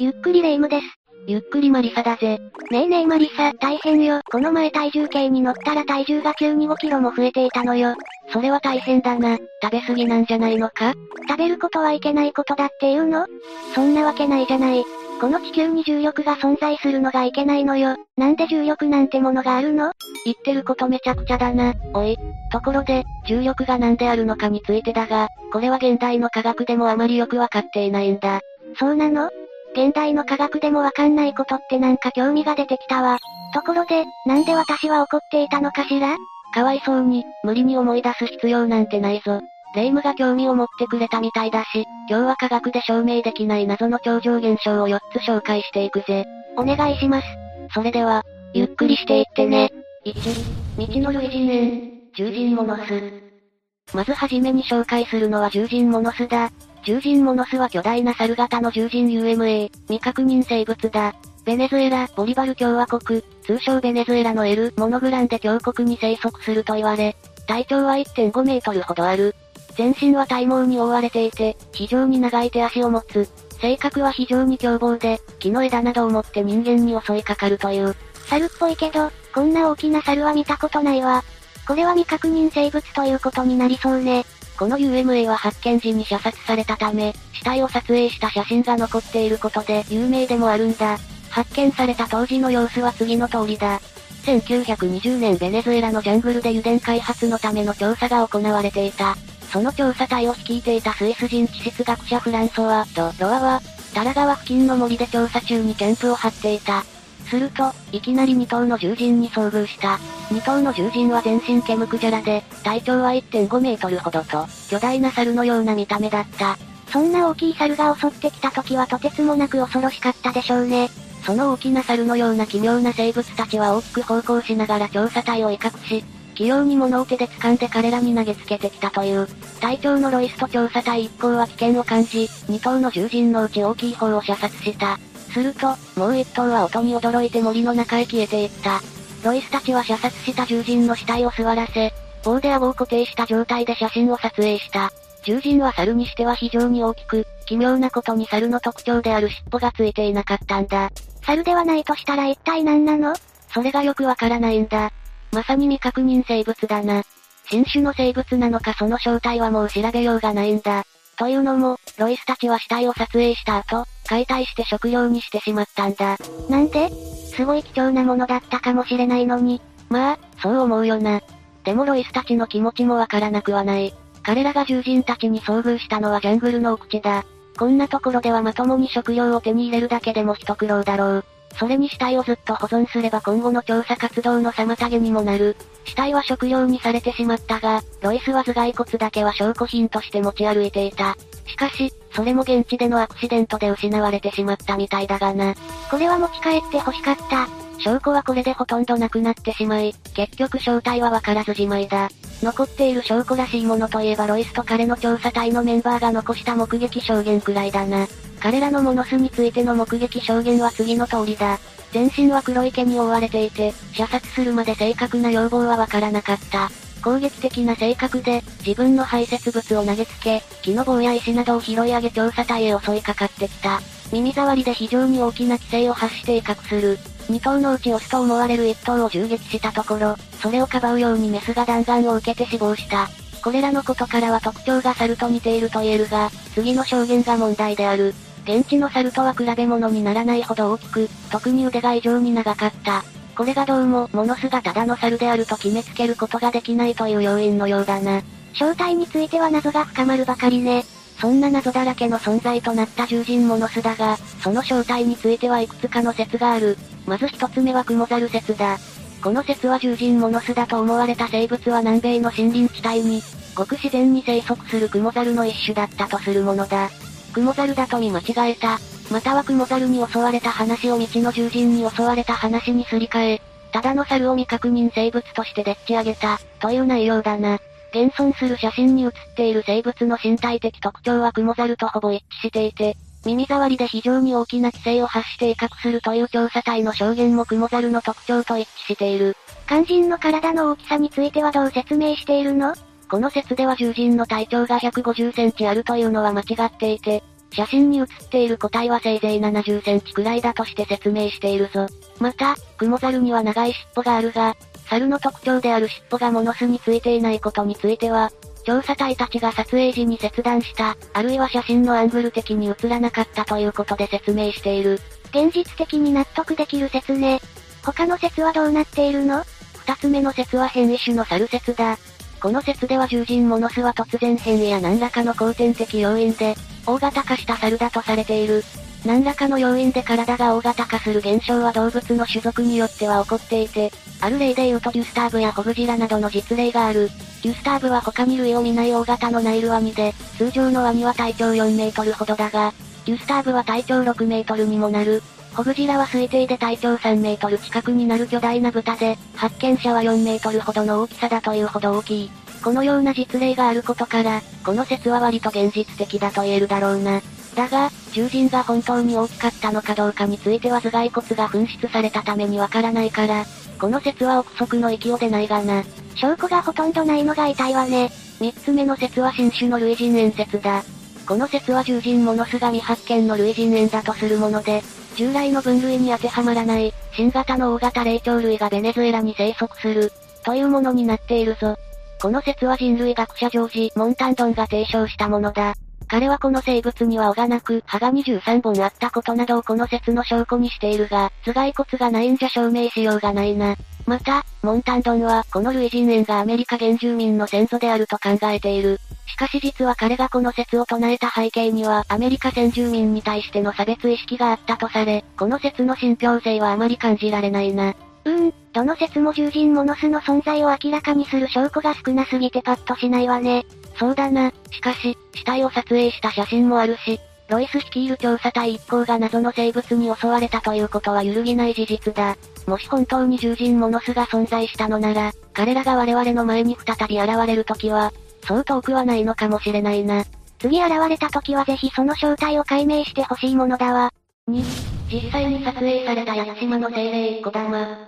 ゆっくりレ夢ムです。ゆっくりマリサだぜ。ねえねえマリサ、大変よ。この前体重計に乗ったら体重が急に5キロも増えていたのよ。それは大変だな。食べ過ぎなんじゃないのか？食べることはいけないことだって言うの？そんなわけないじゃない。この地球に重力が存在するのがいけないのよ。なんで重力なんてものがあるの？言ってることめちゃくちゃだな。おい。ところで、重力が何であるのかについてだが、これは現代の科学でもあまりよくわかっていないんだ。そうなの？現代の科学でもわかんないことってなんか興味が出てきたわ。ところで、なんで私は怒っていたのかしら？かわいそうに、無理に思い出す必要なんてないぞ。霊夢が興味を持ってくれたみたいだし、今日は科学で証明できない謎の超常現象を4つ紹介していくぜ。お願いします。それでは、ゆっくりしていってね。1、未知の類人猿、獣人モノス。まずはじめに紹介するのは獣人モノスだ。獣人モノスは巨大な猿型の獣人 UMA、未確認生物だ。ベネズエラ、ボリバル共和国、通称ベネズエラのエル・モノグランデ峡谷に生息すると言われ、体長は1.5メートルほどある。全身は体毛に覆われていて、非常に長い手足を持つ。性格は非常に凶暴で、木の枝などを持って人間に襲いかかるという。猿っぽいけど、こんな大きな猿は見たことないわ。これは未確認生物ということになりそうね。この UMA は発見時に射殺されたため、死体を撮影した写真が残っていることで有名でもあるんだ。発見された当時の様子は次の通りだ。1920年ベネズエラのジャングルで油田開発のための調査が行われていた。その調査隊を率いていたスイス人地質学者フランソワとロアは、タラ川付近の森で調査中にキャンプを張っていた。すると、いきなり2頭の獣人に遭遇した。2頭の獣人は全身毛むくじゃらで、体長は1.5メートルほどと、巨大な猿のような見た目だった。そんな大きい猿が襲ってきた時はとてつもなく恐ろしかったでしょうね。その大きな猿のような奇妙な生物たちは大きく方向しながら調査隊を威嚇し、器用に物を手で掴んで彼らに投げつけてきたという。隊長のロイスと調査隊一行は危険を感じ、2頭の獣人のうち大きい方を射殺した。すると、もう一頭は音に驚いて森の中へ消えていった。ロイスたちは射殺した獣人の死体を座らせ、棒で顎を固定した状態で写真を撮影した。獣人は猿にしては非常に大きく、奇妙なことに猿の特徴である尻尾がついていなかったんだ。猿ではないとしたら一体何なの？それがよくわからないんだ。まさに未確認生物だな。新種の生物なのかその正体はもう調べようがないんだ。というのも、ロイスたちは死体を撮影した後、解体して食料にしてしまったんだ。なんで？すごい貴重なものだったかもしれないのに。まあ、そう思うよな。でもロイスたちの気持ちもわからなくはない。彼らが獣人たちに遭遇したのはジャングルの奥地だ。こんなところではまともに食料を手に入れるだけでも一苦労だろう。それに死体をずっと保存すれば今後の調査活動の妨げにもなる。死体は食料にされてしまったが、ロイスは頭蓋骨だけは証拠品として持ち歩いていた。しかし、それも現地でのアクシデントで失われてしまったみたいだがな。これは持ち帰って欲しかった。証拠はこれでほとんどなくなってしまい、結局正体はわからずじまいだ。残っている証拠らしいものといえばロイスと彼の調査隊のメンバーが残した目撃証言くらいだな。彼らのモノスについての目撃証言は次の通りだ。全身は黒い毛に覆われていて、射殺するまで正確な要望はわからなかった。攻撃的な性格で、自分の排泄物を投げつけ、木の棒や石などを拾い上げ調査隊へ襲いかかってきた。耳障りで非常に大きな規制を発して威嚇する。2頭のうちオスと思われる1頭を銃撃したところ、それをかばうようにメスが弾丸を受けて死亡した。これらのことからは特徴が猿と似ていると言えるが、次の証言が問題である。現地の猿とは比べ物にならないほど大きく、特に腕が異常に長かった。これがどうも、モノスがただの猿であると決めつけることができないという要因のようだな。正体については謎が深まるばかりね。そんな謎だらけの存在となった獣人モノスだが、その正体についてはいくつかの説がある。まず一つ目はクモザル説だ。この説は獣人モノスだと思われた生物は南米の森林地帯に、ごく自然に生息するクモザルの一種だったとするものだ。クモザルだと見間違えた。またはクモザルに襲われた話を未知の獣人に襲われた話にすり替え、ただの猿を未確認生物としてでっち上げた、という内容だな。現存する写真に写っている生物の身体的特徴はクモザルとほぼ一致していて、耳障りで非常に大きな規制を発して威嚇するという調査隊の証言もクモザルの特徴と一致している。肝心の体の大きさについてはどう説明しているの？この説では獣人の体長が150センチあるというのは間違っていて、写真に写っている個体はせいぜい70センチくらいだとして説明しているぞ。また、クモザルには長い尻尾があるが、猿の特徴である尻尾がモノスについていないことについては、調査隊たちが撮影時に切断した、あるいは写真のアングル的に映らなかったということで説明している。現実的に納得できる説ね。他の説はどうなっているの？二つ目の説は変異種の猿説だ。この説では獣人モノスは突然変異や何らかの後天的要因で、大型化した猿だとされている。何らかの要因で体が大型化する現象は動物の種族によっては起こっていて、ある例で言うとギュスターブやホグジラなどの実例がある。ギュスターブは他に類を見ない大型のナイルワニで、通常のワニは体長4メートルほどだが、ギュスターブは体長6メートルにもなる。ホグジラは推定で体長3メートル近くになる巨大な豚で、発見者は4メートルほどの大きさだというほど大きい。このような実例があることから、この説は割と現実的だと言えるだろうな。だが、獣人が本当に大きかったのかどうかについては頭蓋骨が紛失されたためにわからないから、この説は憶測の域を出ないがな。証拠がほとんどないのが痛いわね。三つ目の説は新種の類人猿説だ。この説は獣人モノスが未発見の類人猿だとするもので、従来の分類に当てはまらない、新型の大型霊長類がベネズエラに生息する、というものになっているぞ。この説は人類学者ジョージ・モンタンドンが提唱したものだ。彼はこの生物には尾がなく、歯が23本あったことなどをこの説の証拠にしているが、頭蓋骨がないんじゃ証明しようがないな。また、モンタンドンは、この類人猿がアメリカ原住民の先祖であると考えている。しかし実は彼がこの説を唱えた背景には、アメリカ先住民に対しての差別意識があったとされ、この説の信憑性はあまり感じられないな。うーん、どの説も獣人モノスの存在を明らかにする証拠が少なすぎてパッとしないわね。そうだな。しかし、死体を撮影した写真もあるし、ロイス率いる調査隊一行が謎の生物に襲われたということは揺るぎない事実だ。もし本当に獣人モノスが存在したのなら、彼らが我々の前に再び現れる時は、そう遠くはないのかもしれないな。次現れた時はぜひその正体を解明してほしいものだわ。2、実際に撮影された屋久島の精霊、小玉。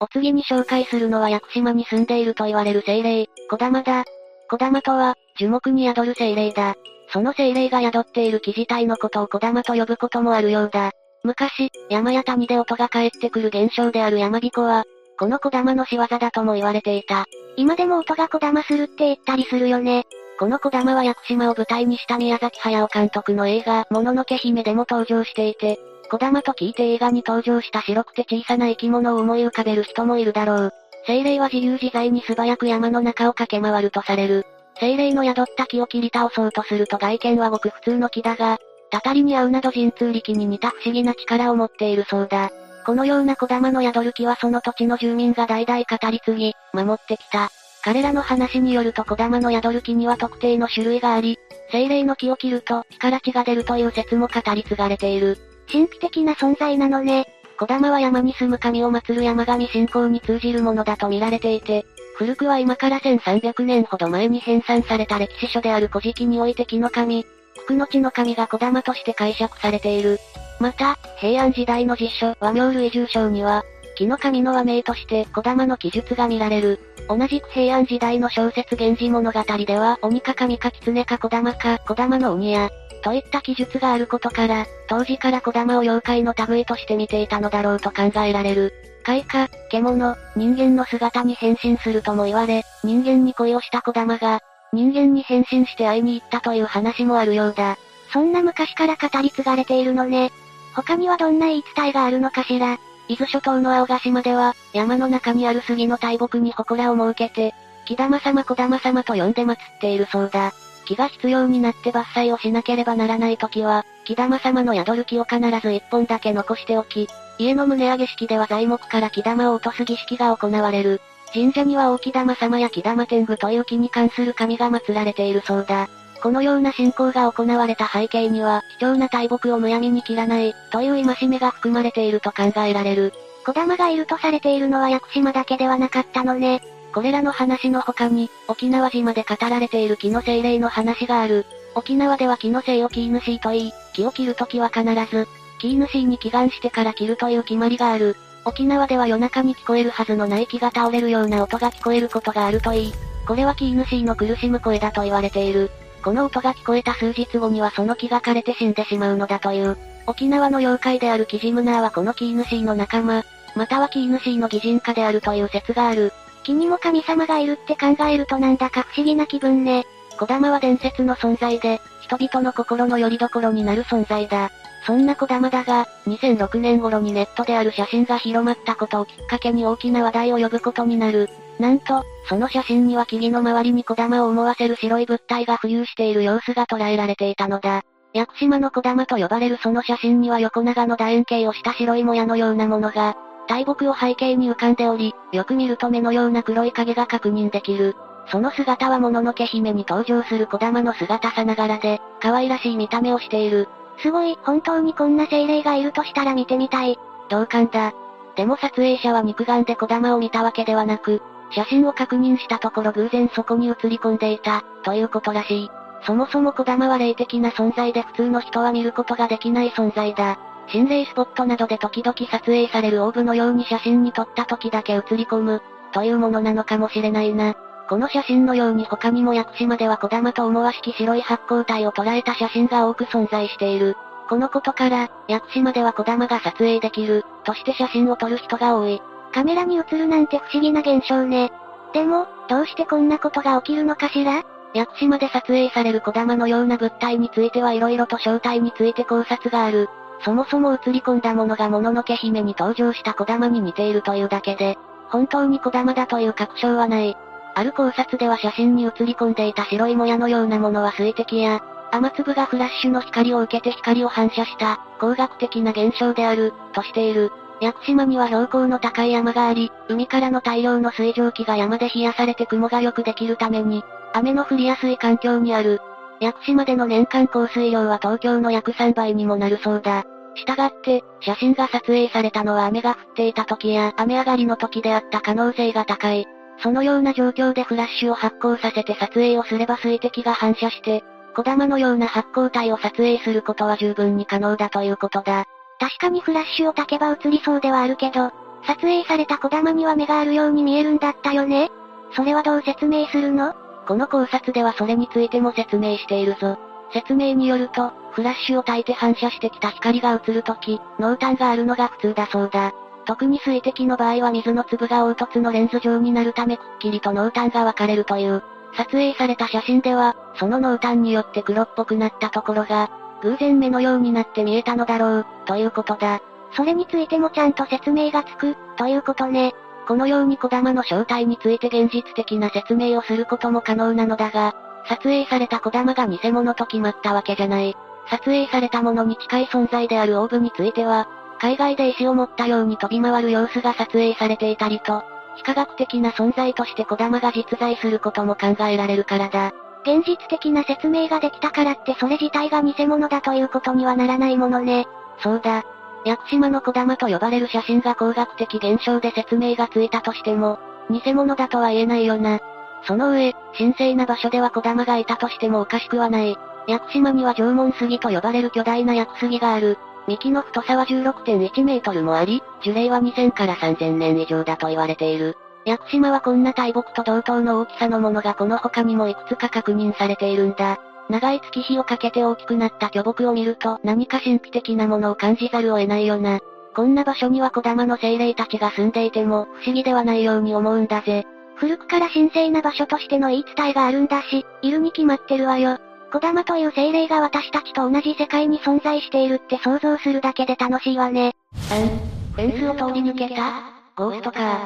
お次に紹介するのは屋久島に住んでいると言われる精霊、小玉だ。小玉とは、樹木に宿る精霊だ。その精霊が宿っている記事体のことを小玉と呼ぶこともあるようだ。昔、山や谷で音が返ってくる現象である山彦は、この小玉の仕業だとも言われていた。今でも音が小玉するって言ったりするよね。この小玉は屋久島を舞台にした宮崎駿監督の映画、もののけ姫でも登場していて、小玉と聞いて映画に登場した白くて小さな生き物を思い浮かべる人もいるだろう。精霊は自由自在に素早く山の中を駆け回るとされる。精霊の宿った木を切り倒そうとすると外見はごく普通の木だが、たたりに合うなど神通力に似た不思議な力を持っているそうだ。このような小玉の宿る木はその土地の住民が代々語り継ぎ、守ってきた。彼らの話によると小玉の宿る木には特定の種類があり、精霊の木を切ると木から血が出るという説も語り継がれている。神秘的な存在なのね。小玉は山に住む神を祀る山神信仰に通じるものだと見られていて、古くは今から1300年ほど前に編纂された歴史書である古事記において木の神、福の地の神が小玉として解釈されている。また、平安時代の実書、和名類重章には、木の神の和名として小玉の記述が見られる。同じく平安時代の小説源氏物語では、鬼か神か狐か小玉か小玉の鬼や、といった記述があることから、当時から小玉を妖怪の類として見ていたのだろうと考えられる。怪か、獣、人間の姿に変身するとも言われ、人間に恋をした小玉が、人間に変身して会いに行ったという話もあるようだ。そんな昔から語り継がれているのね。他にはどんな言い伝えがあるのかしら。伊豆諸島の青ヶ島では、山の中にある杉の大木に祠を設けて、木玉様小玉様と呼んで祀っているそうだ。木が必要になって伐採をしなければならない時は、木玉様の宿る木を必ず一本だけ残しておき、家の棟上げ式では材木から木玉を落とす儀式が行われる。神社には大木玉様や木玉天狗という木に関する神が祀られているそうだ。このような信仰が行われた背景には、貴重な大木をむやみに切らない、という戒めが含まれていると考えられる。小玉がいるとされているのは屋久島だけではなかったのね。これらの話の他に、沖縄島で語られている木の精霊の話がある。沖縄では木の精を木主と言い、木を切るときは必ず、木主に祈願してから切るという決まりがある。沖縄では夜中に聞こえるはずのない木が倒れるような音が聞こえることがあるといい、これは木主の苦しむ声だと言われている。この音が聞こえた数日後にはその木が枯れて死んでしまうのだという。沖縄の妖怪であるキジムナーはこのキーヌシーの仲間、またはキーヌシーの擬人化であるという説がある。木にも神様がいるって考えるとなんだか不思議な気分ね。小玉は伝説の存在で、人々の心の拠り所になる存在だ。そんな小玉だが、2006年頃にネットである写真が広まったことをきっかけに大きな話題を呼ぶことになる。なんと、その写真には木々の周りに小玉を思わせる白い物体が浮遊している様子が捉えられていたのだ。屋久島の小玉と呼ばれるその写真には横長の楕円形をした白いもやのようなものが、大木を背景に浮かんでおり、よく見ると目のような黒い影が確認できる。その姿はもののけ姫に登場する小玉の姿さながらで、可愛らしい見た目をしている。すごい、本当にこんな精霊がいるとしたら見てみたい。同感だ。でも撮影者は肉眼で小玉を見たわけではなく、写真を確認したところ偶然そこに映り込んでいた、ということらしい。そもそも小玉は霊的な存在で普通の人は見ることができない存在だ。心霊スポットなどで時々撮影されるオーブのように写真に撮った時だけ映り込む、というものなのかもしれないな。この写真のように他にも屋久島では小玉と思わしき白い発光体を捉えた写真が多く存在している。このことから、屋久島では小玉が撮影できる、として写真を撮る人が多い。カメラに映るなんて不思議な現象ね。でも、どうしてこんなことが起きるのかしら？屋久島で撮影される小玉のような物体については色々と正体について考察がある。そもそも映り込んだものがもののけ姫に登場した小玉に似ているというだけで、本当に小玉だという確証はない。ある考察では写真に写り込んでいた白いもやのようなものは水滴や、雨粒がフラッシュの光を受けて光を反射した、工学的な現象である、としている。屋久島には標高の高い山があり、海からの大量の水蒸気が山で冷やされて雲がよくできるために、雨の降りやすい環境にある。屋久島での年間降水量は東京の約3倍にもなるそうだ。したがって、写真が撮影されたのは雨が降っていた時や雨上がりの時であった可能性が高い。そのような状況でフラッシュを発光させて撮影をすれば水滴が反射して、小玉のような発光体を撮影することは十分に可能だということだ。確かにフラッシュを焚けば映りそうではあるけど、撮影された小玉には目があるように見えるんだったよねそれはどう説明するの？この考察ではそれについても説明しているぞ。説明によると、フラッシュを焚いて反射してきた光が映るとき、濃淡があるのが普通だそうだ。特に水滴の場合は水の粒が凹凸のレンズ状になるためくっきりと濃淡が分かれるという。撮影された写真では、その濃淡によって黒っぽくなったところが、偶然目のようになって見えたのだろう、ということだ。それについてもちゃんと説明がつく、ということね。このように小玉の正体について現実的な説明をすることも可能なのだが、撮影された小玉が偽物と決まったわけじゃない。撮影されたものに近い存在であるオーブについては、海外で石を持ったように飛び回る様子が撮影されていたりと、非科学的な存在として小玉が実在することも考えられるからだ。現実的な説明ができたからってそれ自体が偽物だということにはならないものね。そうだ。屋久島の小玉と呼ばれる写真が工学的現象で説明がついたとしても、偽物だとは言えないよな。その上、神聖な場所では小玉がいたとしてもおかしくはない。屋久島には縄文杉と呼ばれる巨大な屋久杉がある。幹の太さは16.1メートルもあり、樹齢は2000から3000年以上だと言われている。屋久島はこんな大木と同等の大きさのものがこの他にもいくつか確認されているんだ。長い月日をかけて大きくなった巨木を見ると何か神秘的なものを感じざるを得ないよな。こんな場所には小玉の精霊たちが住んでいても不思議ではないように思うんだぜ。古くから神聖な場所としての言い伝えがあるんだし、いるに決まってるわよ。小玉という精霊が私たちと同じ世界に存在しているって想像するだけで楽しいわね。うん。フェンスを通り抜けたゴーストカー。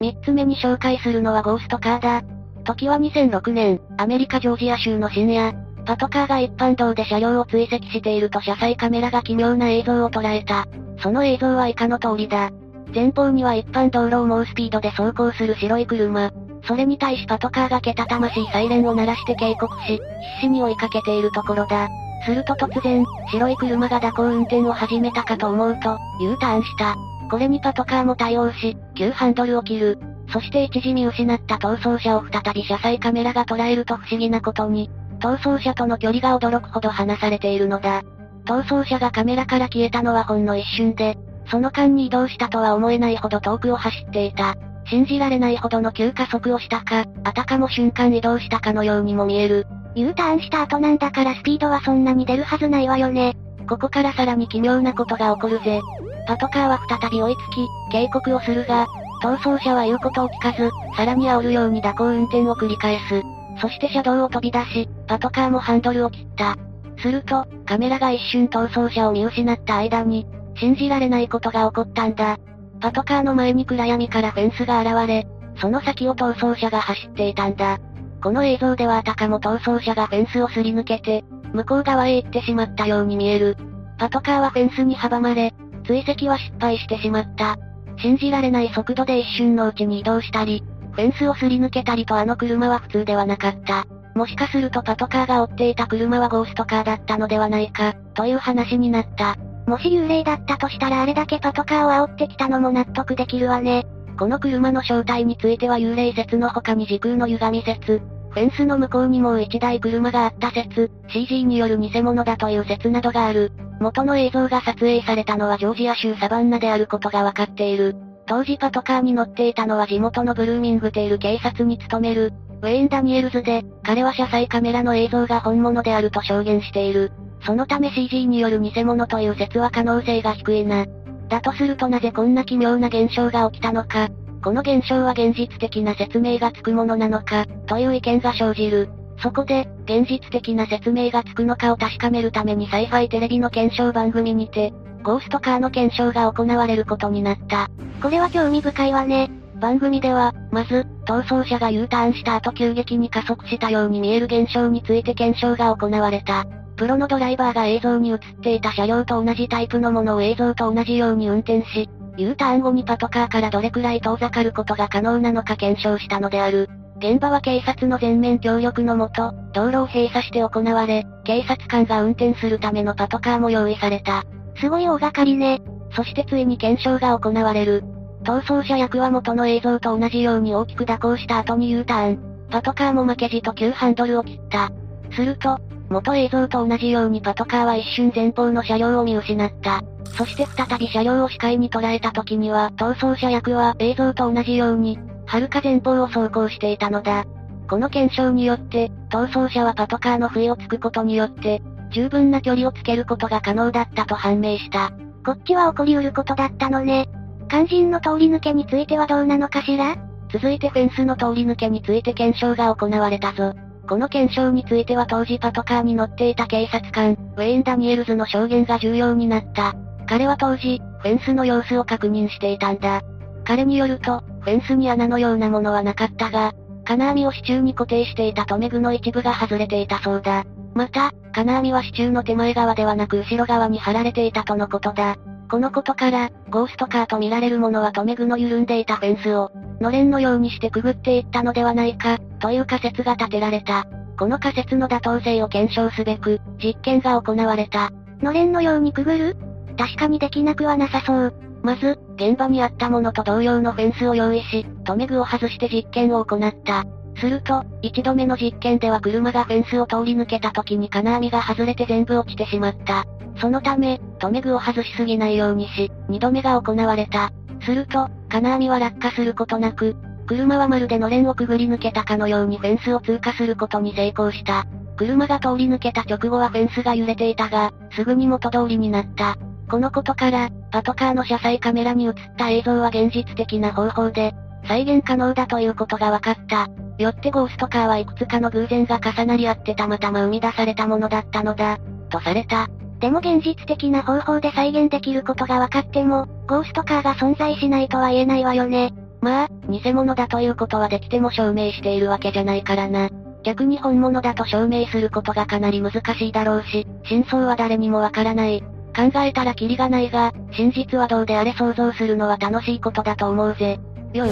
三つ目に紹介するのはゴーストカーだ。時は2006年、アメリカジョージア州の深夜、パトカーが一般道で車両を追跡していると車載カメラが奇妙な映像を捉えた。その映像は以下の通りだ。前方には一般道路を猛スピードで走行する白い車。それに対しパトカーがけたたましいサイレンを鳴らして警告し、必死に追いかけているところだ。すると突然、白い車が蛇行運転を始めたかと思うと、U ターンした。これにパトカーも対応し、急ハンドルを切る。そして一時見失った逃走車を再び車載カメラが捉えると不思議なことに、逃走車との距離が驚くほど離されているのだ。逃走車がカメラから消えたのはほんの一瞬で、その間に移動したとは思えないほど遠くを走っていた。信じられないほどの急加速をしたか、あたかも瞬間移動したかのようにも見える。U ターンした後なんだからスピードはそんなに出るはずないわよね。ここからさらに奇妙なことが起こるぜ。パトカーは再び追いつき、警告をするが、逃走者は言うことを聞かず、さらに煽るように蛇行運転を繰り返す。そして車道を飛び出し、パトカーもハンドルを切った。すると、カメラが一瞬逃走者を見失った間に、信じられないことが起こったんだ。パトカーの前に暗闇からフェンスが現れ、その先を逃走車が走っていたんだ。この映像ではあたかも逃走車がフェンスをすり抜けて、向こう側へ行ってしまったように見える。パトカーはフェンスに阻まれ、追跡は失敗してしまった。信じられない速度で一瞬のうちに移動したり、フェンスをすり抜けたりとあの車は普通ではなかった。もしかするとパトカーが追っていた車はゴーストカーだったのではないか、という話になった。もし幽霊だったとしたらあれだけパトカーを煽ってきたのも納得できるわね。この車の正体については幽霊説の他に時空の歪み説、フェンスの向こうにもう一台車があった説、CG による偽物だという説などがある。元の映像が撮影されたのはジョージア州サバンナであることがわかっている。当時パトカーに乗っていたのは地元のブルーミングテール警察に勤める、ウェイン・ダニエルズで、彼は車載カメラの映像が本物であると証言している。そのため CG による偽物という説は可能性が低いな。だとするとなぜこんな奇妙な現象が起きたのか、この現象は現実的な説明がつくものなのか、という意見が生じる。そこで、現実的な説明がつくのかを確かめるためにサイファイテレビの検証番組にて、ゴーストカーの検証が行われることになった。これは興味深いわね。番組では、まず、逃走者が U ターンした後急激に加速したように見える現象について検証が行われた。プロのドライバーが映像に映っていた車両と同じタイプのものを映像と同じように運転し、U ターン後にパトカーからどれくらい遠ざかることが可能なのか検証したのである。現場は警察の全面協力のもと、道路を閉鎖して行われ、警察官が運転するためのパトカーも用意された。すごい大掛かりね。そしてついに検証が行われる。逃走者役は元の映像と同じように大きく蛇行した後に U ターン。パトカーも負けじと急ハンドルを切った。すると、元映像と同じようにパトカーは一瞬前方の車両を見失った。そして再び車両を視界に捉えた時には逃走者役は映像と同じように、遥か前方を走行していたのだ。この検証によって、逃走者はパトカーの不意をつくことによって、十分な距離をつけることが可能だったと判明した。こっちは起こりうることだったのね。肝心の通り抜けについてはどうなのかしら？続いてフェンスの通り抜けについて検証が行われたぞ。この検証については当時パトカーに乗っていた警察官、ウェイン・ダニエルズの証言が重要になった。彼は当時、フェンスの様子を確認していたんだ。彼によると、フェンスに穴のようなものはなかったが、金網を支柱に固定していた留め具の一部が外れていたそうだ。また、金網は支柱の手前側ではなく後ろ側に貼られていたとのことだ。このことから、ゴーストカーと見られるものは留め具の緩んでいたフェンスを、のれんのようにしてくぐっていったのではないか、という仮説が立てられた。この仮説の妥当性を検証すべく、実験が行われた。のれんのようにくぐる？確かにできなくはなさそう。まず、現場にあったものと同様のフェンスを用意し、留め具を外して実験を行った。すると、一度目の実験では車がフェンスを通り抜けた時に金網が外れて全部落ちてしまった。そのため、留め具を外しすぎないようにし、二度目が行われた。すると、金網は落下することなく、車はまるでのれんをくぐり抜けたかのようにフェンスを通過することに成功した。車が通り抜けた直後はフェンスが揺れていたが、すぐに元通りになった。このことから、パトカーの車載カメラに映った映像は現実的な方法で、再現可能だということが分かった。よってゴーストカーはいくつかの偶然が重なり合ってたまたま生み出されたものだったのだ、とされた。でも現実的な方法で再現できることが分かっても、ゴーストカーが存在しないとは言えないわよね。まあ、偽物だということはできても証明しているわけじゃないからな。逆に本物だと証明することがかなり難しいだろうし、真相は誰にもわからない。考えたらキリがないが、真実はどうであれ想像するのは楽しいことだと思うぜ。4、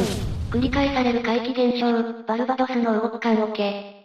繰り返される怪奇現象、バルバドスの動く缶桶。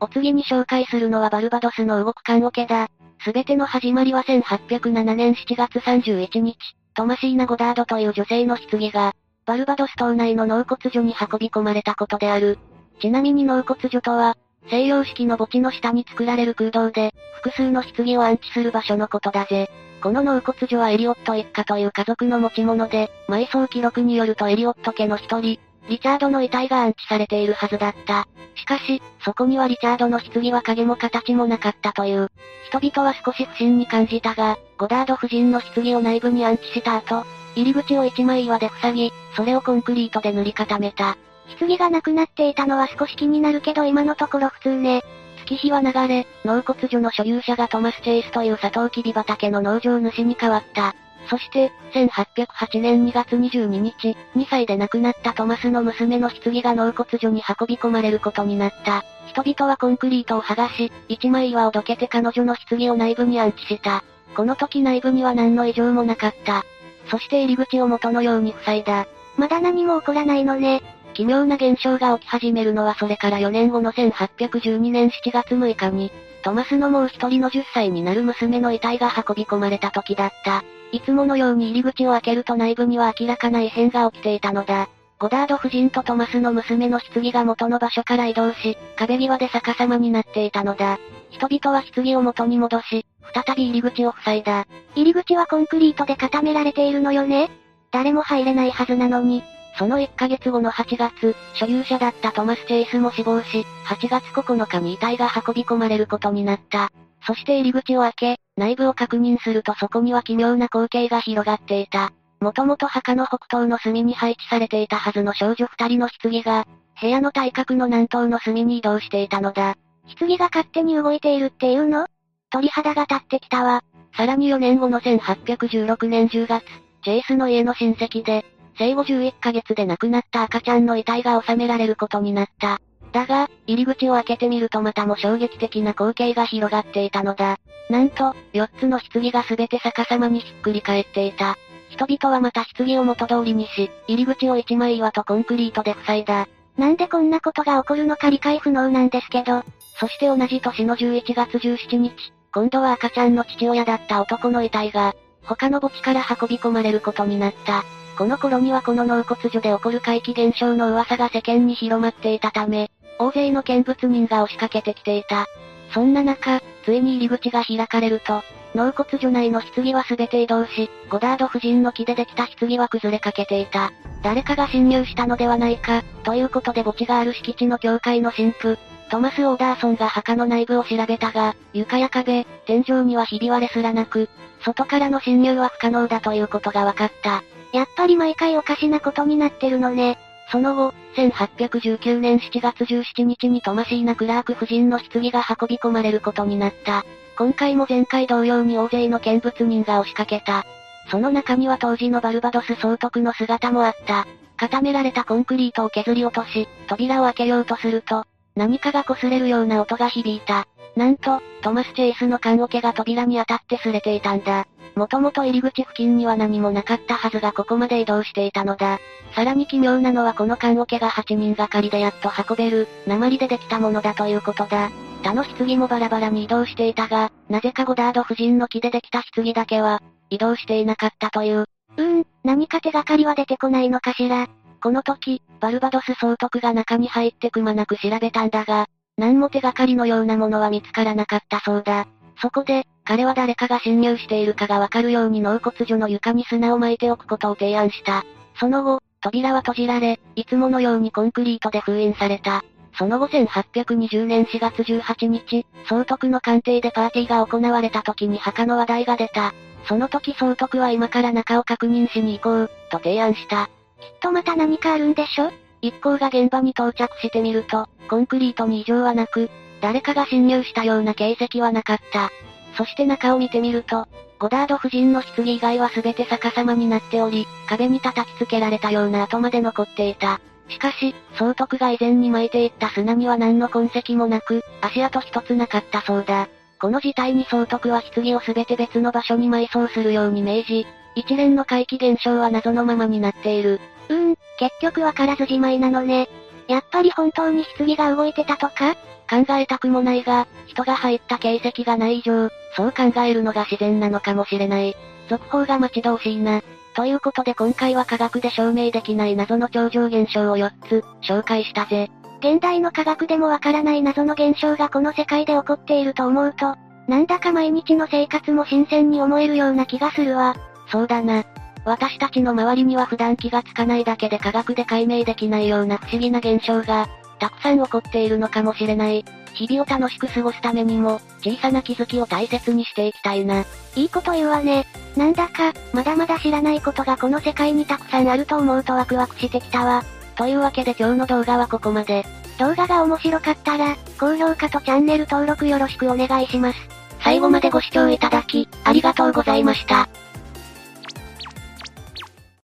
お次に紹介するのはバルバドスの動く缶桶だ。すべての始まりは1807年7月31日、トマシーナ・ゴダードという女性の棺が、バルバドス島内の納骨所に運び込まれたことである。ちなみに納骨所とは、西洋式の墓地の下に作られる空洞で、複数の棺を安置する場所のことだぜ。この納骨所はエリオット一家という家族の持ち物で、埋葬記録によるとエリオット家の一人、リチャードの遺体が安置されているはずだった。しかし、そこにはリチャードの棺は影も形もなかったという。人々は少し不審に感じたが、ゴダード夫人の棺を内部に安置した後、入り口を一枚岩で塞ぎ、それをコンクリートで塗り固めた。棺がなくなっていたのは少し気になるけど今のところ普通ね。月日は流れ、納骨所の所有者がトマス・チェイスというサトウキビ畑の農場主に変わった。そして、1808年2月22日、2歳で亡くなったトマスの娘の棺が納骨所に運び込まれることになった。人々はコンクリートを剥がし、一枚岩をどけて彼女の棺を内部に安置した。この時内部には何の異常もなかった。そして入り口を元のように塞いだ。まだ何も起こらないのね。奇妙な現象が起き始めるのはそれから4年後の1812年7月6日に、トマスのもう一人の10歳になる娘の遺体が運び込まれた時だった。いつものように入り口を開けると内部には明らかな異変が起きていたのだ。ゴダード夫人とトマスの娘の棺が元の場所から移動し、壁際で逆さまになっていたのだ。人々は棺を元に戻し、再び入り口を塞いだ。入り口はコンクリートで固められているのよね誰も入れないはずなのに。その1ヶ月後の8月、所有者だったトマス・チェイスも死亡し、8月9日に遺体が運び込まれることになった。そして入り口を開け、内部を確認するとそこには奇妙な光景が広がっていた。もともと墓の北東の隅に配置されていたはずの少女二人の棺が、部屋の対角の南東の隅に移動していたのだ。棺が勝手に動いているっていうの？鳥肌が立ってきたわ。さらに4年後の1816年10月、チェイスの家の親戚で、生後11ヶ月で亡くなった赤ちゃんの遺体が収められることになった。だが、入り口を開けてみるとまたも衝撃的な光景が広がっていたのだ。なんと、4つの棺が全て逆さまにひっくり返っていた。人々はまた棺を元通りにし、入り口を一枚岩とコンクリートで塞いだ。なんでこんなことが起こるのか理解不能なんですけど。そして同じ年の11月17日、今度は赤ちゃんの父親だった男の遺体が、他の墓地から運び込まれることになった。この頃にはこの納骨所で起こる怪奇現象の噂が世間に広まっていたため、大勢の見物人が押しかけてきていた。そんな中、ついに入り口が開かれると、納骨所内の棺は全て移動し、ゴダード夫人の木でできた棺は崩れかけていた。誰かが侵入したのではないか、ということで墓地がある敷地の教会の神父、トマス・オーダーソンが墓の内部を調べたが、床や壁、天井にはひび割れすらなく、外からの侵入は不可能だということが分かった。やっぱり毎回おかしなことになってるのね。その後、1819年7月17日にトマシーナ・クラーク夫人の棺が運び込まれることになった。今回も前回同様に大勢の見物人が押しかけた。その中には当時のバルバドス総督の姿もあった。固められたコンクリートを削り落とし、扉を開けようとすると、何かが擦れるような音が響いた。なんと、トマス・チェイスの缶桶が扉に当たって擦れていたんだ。もともと入り口付近には何もなかったはずがここまで移動していたのだ。さらに奇妙なのはこの缶桶が8人がかりでやっと運べる、鉛でできたものだということだ。他の棺もバラバラに移動していたが、なぜかゴダード夫人の木でできた棺だけは、移動していなかったという。うーん、何か手がかりは出てこないのかしら。この時、バルバドス総督が中に入ってくまなく調べたんだが、何も手がかりのようなものは見つからなかったそうだ。そこで、彼は誰かが侵入しているかがわかるように納骨所の床に砂を巻いておくことを提案した。その後、扉は閉じられ、いつものようにコンクリートで封印された。その後1820年4月18日、総督の官邸でパーティーが行われた時に墓の話題が出た。その時総督は今から中を確認しに行こう、と提案した。きっとまた何かあるんでしょ？一行が現場に到着してみると、コンクリートに異常はなく、誰かが侵入したような形跡はなかった。そして中を見てみると、ゴダード夫人の棺以外は全て逆さまになっており、壁に叩きつけられたような跡まで残っていた。しかし、総督が以前に巻いていった砂には何の痕跡もなく、足跡一つなかったそうだ。この事態に総督は棺を全て別の場所に埋葬するように命じ、一連の怪奇現象は謎のままになっている。うーん、結局わからずじまいなのね。やっぱり本当に棺が動いてたとか？考えたくもないが、人が入った形跡がない以上、そう考えるのが自然なのかもしれない。続報が待ち遠しいな。ということで今回は科学で証明できない謎の超常現象を4つ、紹介したぜ。現代の科学でもわからない謎の現象がこの世界で起こっていると思うと、なんだか毎日の生活も新鮮に思えるような気がするわ。そうだな。私たちの周りには普段気がつかないだけで科学で解明できないような不思議な現象が、たくさん起こっているのかもしれない。日々を楽しく過ごすためにも、小さな気づきを大切にしていきたいな。いいこと言うわね。なんだか、まだまだ知らないことがこの世界にたくさんあると思うとワクワクしてきたわ。というわけで今日の動画はここまで。動画が面白かったら、高評価とチャンネル登録よろしくお願いします。最後までご視聴いただき、ありがとうございました。